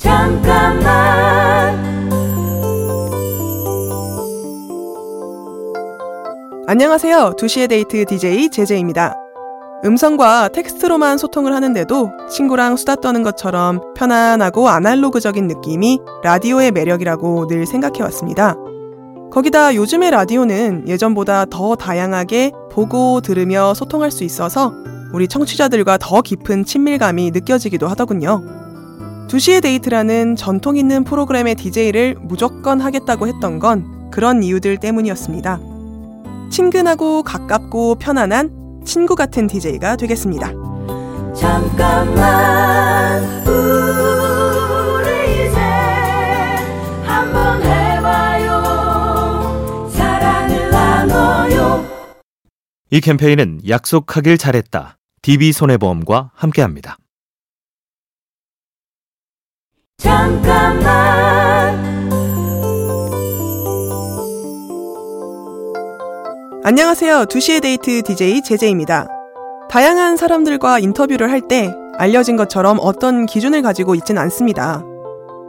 잠깐만 안녕하세요. 2시의 데이트 DJ 제제입니다. 음성과 텍스트로만 소통을 하는데도 친구랑 수다 떠는 것처럼 편안하고 아날로그적인 느낌이 라디오의 매력이라고 늘 생각해 왔습니다. 거기다 요즘의 라디오는 예전보다 더 다양하게 보고 들으며 소통할 수 있어서 우리 청취자들과 더 깊은 친밀감이 느껴지기도 하더군요. 2시의 데이트라는 전통 있는 프로그램의 DJ를 무조건 하겠다고 했던 건 그런 이유들 때문이었습니다. 친근하고 가깝고 편안한 친구 같은 DJ가 되겠습니다. 잠깐만 우리 이제 한번 해봐요 사랑을 나눠요 이 캠페인은 약속하길 잘했다. DB손해보험과 함께합니다. 잠깐만 안녕하세요. 2시의 데이트 DJ 제제입니다. 다양한 사람들과 인터뷰를 할 때 알려진 것처럼 어떤 기준을 가지고 있진 않습니다.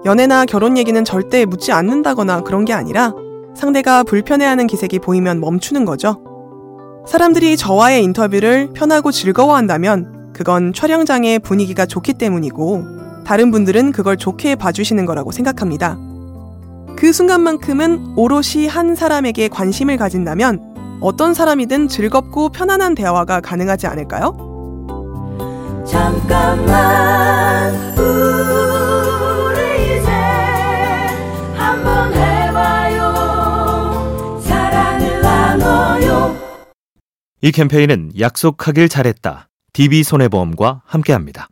연애나 결혼 얘기는 절대 묻지 않는다거나 그런 게 아니라 상대가 불편해하는 기색이 보이면 멈추는 거죠. 사람들이 저와의 인터뷰를 편하고 즐거워한다면 그건 촬영장의 분위기가 좋기 때문이고 다른 분들은 그걸 좋게 봐주시는 거라고 생각합니다. 그 순간만큼은 오롯이 한 사람에게 관심을 가진다면 어떤 사람이든 즐겁고 편안한 대화가 가능하지 않을까요? 잠깐만 우리 이제 한번 해봐요 사랑을 나눠요 이 캠페인은 약속하길 잘했다. DB손해보험과 함께합니다.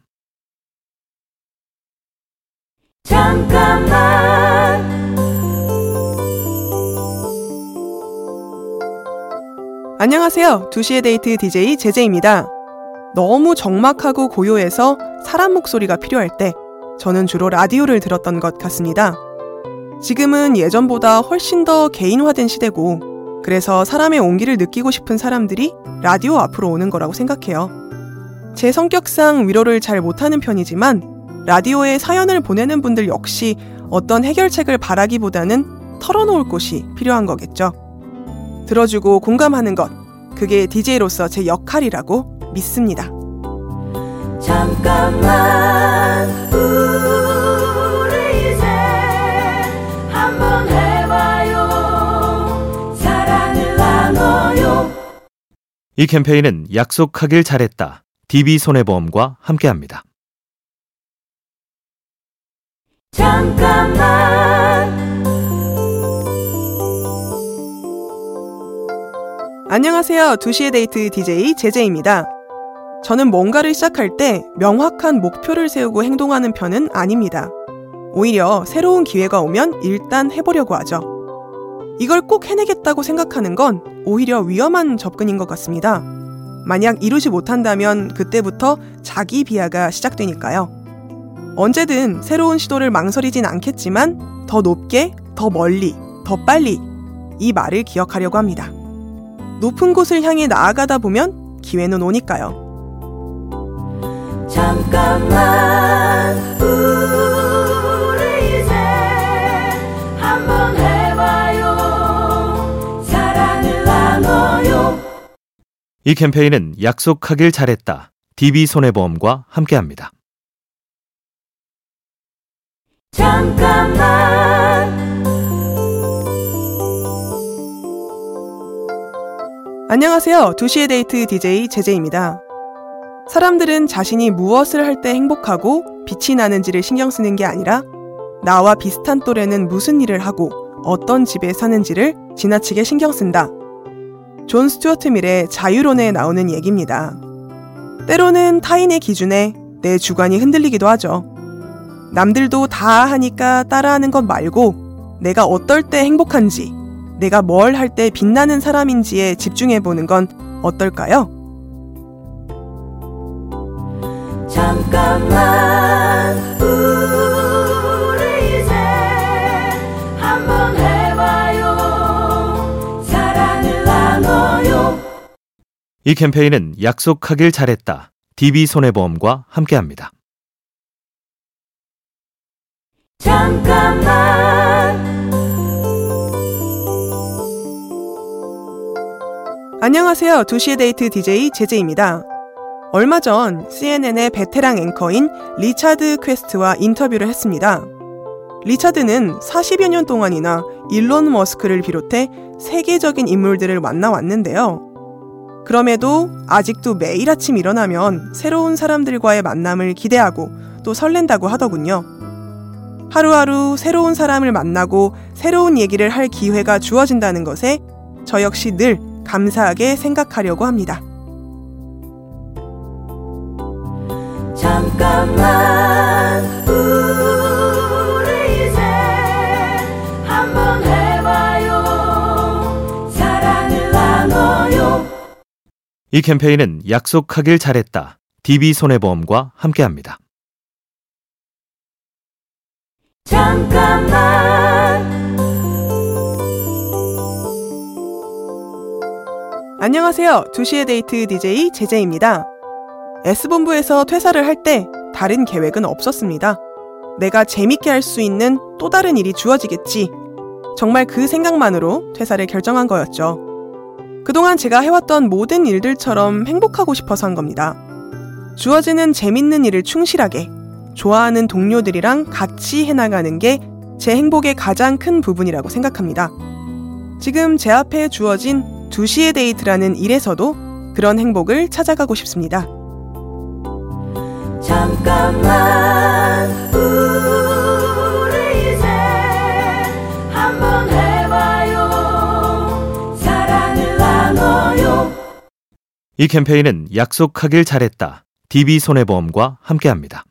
잠깐만 안녕하세요. 2시의 데이트 DJ 제제입니다. 너무 적막하고 고요해서 사람 목소리가 필요할 때 저는 주로 라디오를 들었던 것 같습니다. 지금은 예전보다 훨씬 더 개인화된 시대고 그래서 사람의 온기를 느끼고 싶은 사람들이 라디오 앞으로 오는 거라고 생각해요. 제 성격상 위로를 잘 못하는 편이지만 라디오에 사연을 보내는 분들 역시 어떤 해결책을 바라기보다는 털어놓을 곳이 필요한 거겠죠. 들어주고 공감하는 것, 그게 DJ로서 제 역할이라고 믿습니다. 잠깐만 우리 이제 한번 해봐요 사랑을 나눠요 이 캠페인은 약속하길 잘했다. DB손해보험과 함께합니다. 잠깐만 안녕하세요. 2시의 데이트 DJ 제제입니다. 저는 뭔가를 시작할 때 명확한 목표를 세우고 행동하는 편은 아닙니다. 오히려 새로운 기회가 오면 일단 해보려고 하죠. 이걸 꼭 해내겠다고 생각하는 건 오히려 위험한 접근인 것 같습니다. 만약 이루지 못한다면 그때부터 자기 비하가 시작되니까요. 언제든 새로운 시도를 망설이진 않겠지만 더 높게, 더 멀리, 더 빨리 이 말을 기억하려고 합니다. 높은 곳을 향해 나아가다 보면 기회는 오니까요. 잠깐만 우리 이제 한번 해봐요 사랑을 나눠요 이 캠페인은 약속하길 잘했다. DB손해보험과 함께합니다. 잠깐만 안녕하세요. 2시의 데이트 DJ 재재입니다. 사람들은 자신이 무엇을 할 때 행복하고 빛이 나는지를 신경 쓰는 게 아니라 나와 비슷한 또래는 무슨 일을 하고 어떤 집에 사는지를 지나치게 신경 쓴다. 존 스튜어트 밀의 자유론에 나오는 얘기입니다. 때로는 타인의 기준에 내 주관이 흔들리기도 하죠. 남들도 다 하니까 따라하는 것 말고 내가 어떨 때 행복한지, 내가 뭘 할 때 빛나는 사람인지에 집중해 보는 건 어떨까요? 잠깐만 우리 이제 한번 해봐요 사랑을 나눠요 이 캠페인은 약속하길 잘했다. DB손해보험과 함께합니다. 잠깐만 안녕하세요. 2시의 데이트 DJ 재재입니다. 얼마 전 CNN의 베테랑 앵커인 리차드 퀘스트와 인터뷰를 했습니다. 리차드는 40여 년 동안이나 일론 머스크를 비롯해 세계적인 인물들을 만나왔는데요. 그럼에도 아직도 매일 아침 일어나면 새로운 사람들과의 만남을 기대하고 또 설렌다고 하더군요. 하루하루 새로운 사람을 만나고 새로운 얘기를 할 기회가 주어진다는 것에 저 역시 늘 감사하게 생각하려고 합니다. 잠깐만 우리 이제 한번 해봐요 사랑을 나눠요 이 캠페인은 약속하길 잘했다. DB손해보험과 함께합니다. 잠깐만 안녕하세요. 2시의 데이트 DJ 제제입니다. S본부에서 퇴사를 할 때 다른 계획은 없었습니다. 내가 재밌게 할 수 있는 또 다른 일이 주어지겠지. 정말 그 생각만으로 퇴사를 결정한 거였죠. 그동안 제가 해왔던 모든 일들처럼 행복하고 싶어서 한 겁니다. 주어지는 재밌는 일을 충실하게, 좋아하는 동료들이랑 같이 해나가는 게 제 행복의 가장 큰 부분이라고 생각합니다. 지금 제 앞에 주어진 2시의 데이트라는 일에서도 그런 행복을 찾아가고 싶습니다. 잠깐만 우리 이제 한번 해봐요 사랑을 나눠요 이 캠페인은 약속하길 잘했다. DB손해보험과 함께합니다.